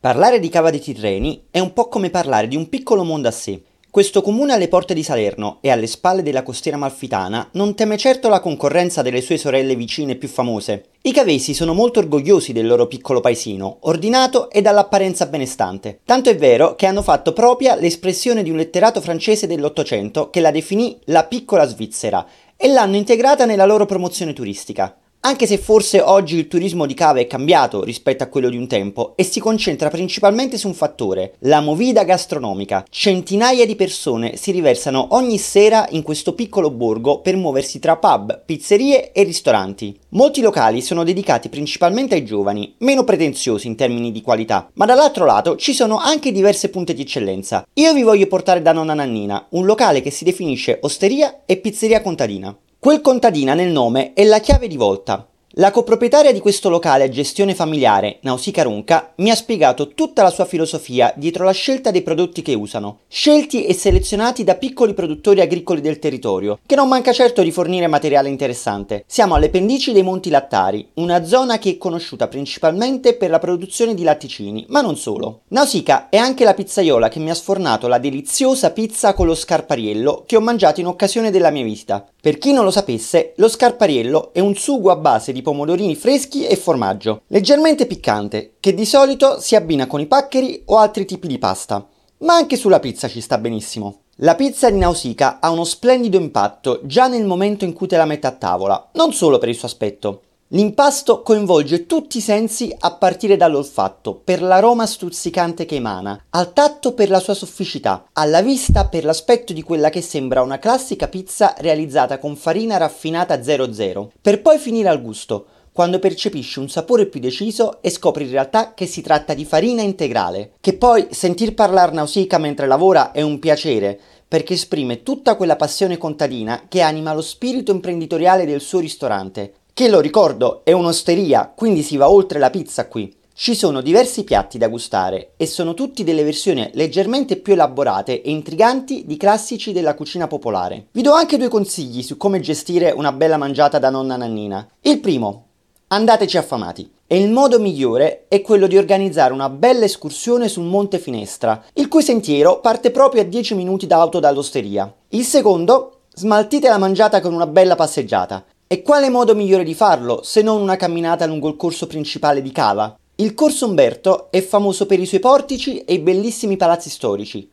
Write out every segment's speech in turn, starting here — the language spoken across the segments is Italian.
Parlare di Cava dei Tirreni è un po' come parlare di un piccolo mondo a sé. Questo comune alle porte di Salerno e alle spalle della costiera malfitana non teme certo la concorrenza delle sue sorelle vicine più famose. I cavesi sono molto orgogliosi del loro piccolo paesino, ordinato e dall'apparenza benestante. Tanto è vero che hanno fatto propria l'espressione di un letterato francese dell'Ottocento che la definì la piccola Svizzera e l'hanno integrata nella loro promozione turistica. Anche se forse oggi il turismo di cava è cambiato rispetto a quello di un tempo e si concentra principalmente su un fattore, la movida gastronomica. Centinaia di persone si riversano ogni sera in questo piccolo borgo per muoversi tra pub, pizzerie e ristoranti. Molti locali sono dedicati principalmente ai giovani, meno pretenziosi in termini di qualità, ma dall'altro lato ci sono anche diverse punte di eccellenza. Io vi voglio portare da Nonna Nannina, un locale che si definisce osteria e pizzeria contadina. Quel contadina nel nome è la chiave di volta. La coproprietaria di questo locale a gestione familiare, Nausicaa Runca, mi ha spiegato tutta la sua filosofia dietro la scelta dei prodotti che usano, scelti e selezionati da piccoli produttori agricoli del territorio, che non manca certo di fornire materiale interessante. Siamo alle pendici dei Monti Lattari, una zona che è conosciuta principalmente per la produzione di latticini, ma non solo. Nausicaa è anche la pizzaiola che mi ha sfornato la deliziosa pizza con lo scarpariello che ho mangiato in occasione della mia visita. Per chi non lo sapesse, lo scarpariello è un sugo a base di pomodorini freschi e formaggio, leggermente piccante, che di solito si abbina con i paccheri o altri tipi di pasta. Ma anche sulla pizza ci sta benissimo. La pizza di Nausicaa ha uno splendido impatto già nel momento in cui te la mette a tavola, non solo per il suo aspetto. L'impasto coinvolge tutti i sensi a partire dall'olfatto per l'aroma stuzzicante che emana, al tatto per la sua sofficità, alla vista per l'aspetto di quella che sembra una classica pizza realizzata con farina raffinata 00, per poi finire al gusto, quando percepisci un sapore più deciso e scopri in realtà che si tratta di farina integrale, che poi sentir parlare Nausicaa mentre lavora è un piacere, perché esprime tutta quella passione contadina che anima lo spirito imprenditoriale del suo ristorante, che lo ricordo è un'osteria, quindi si va oltre la pizza qui. Ci sono diversi piatti da gustare e sono tutti delle versioni leggermente più elaborate e intriganti di classici della cucina popolare. Vi do anche due consigli su come gestire una bella mangiata da nonna Nannina. Il primo, andateci affamati. E il modo migliore è quello di organizzare una bella escursione sul Monte Finestra, il cui sentiero parte proprio a 10 minuti d'auto dall'osteria. Il secondo, smaltite la mangiata con una bella passeggiata. E quale modo migliore di farlo se non una camminata lungo il corso principale di Cava? Il corso Umberto è famoso per i suoi portici e i bellissimi palazzi storici.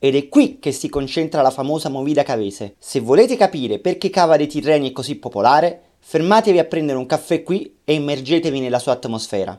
Ed è qui che si concentra la famosa movida cavese. Se volete capire perché Cava dei Tirreni è così popolare, fermatevi a prendere un caffè qui e immergetevi nella sua atmosfera.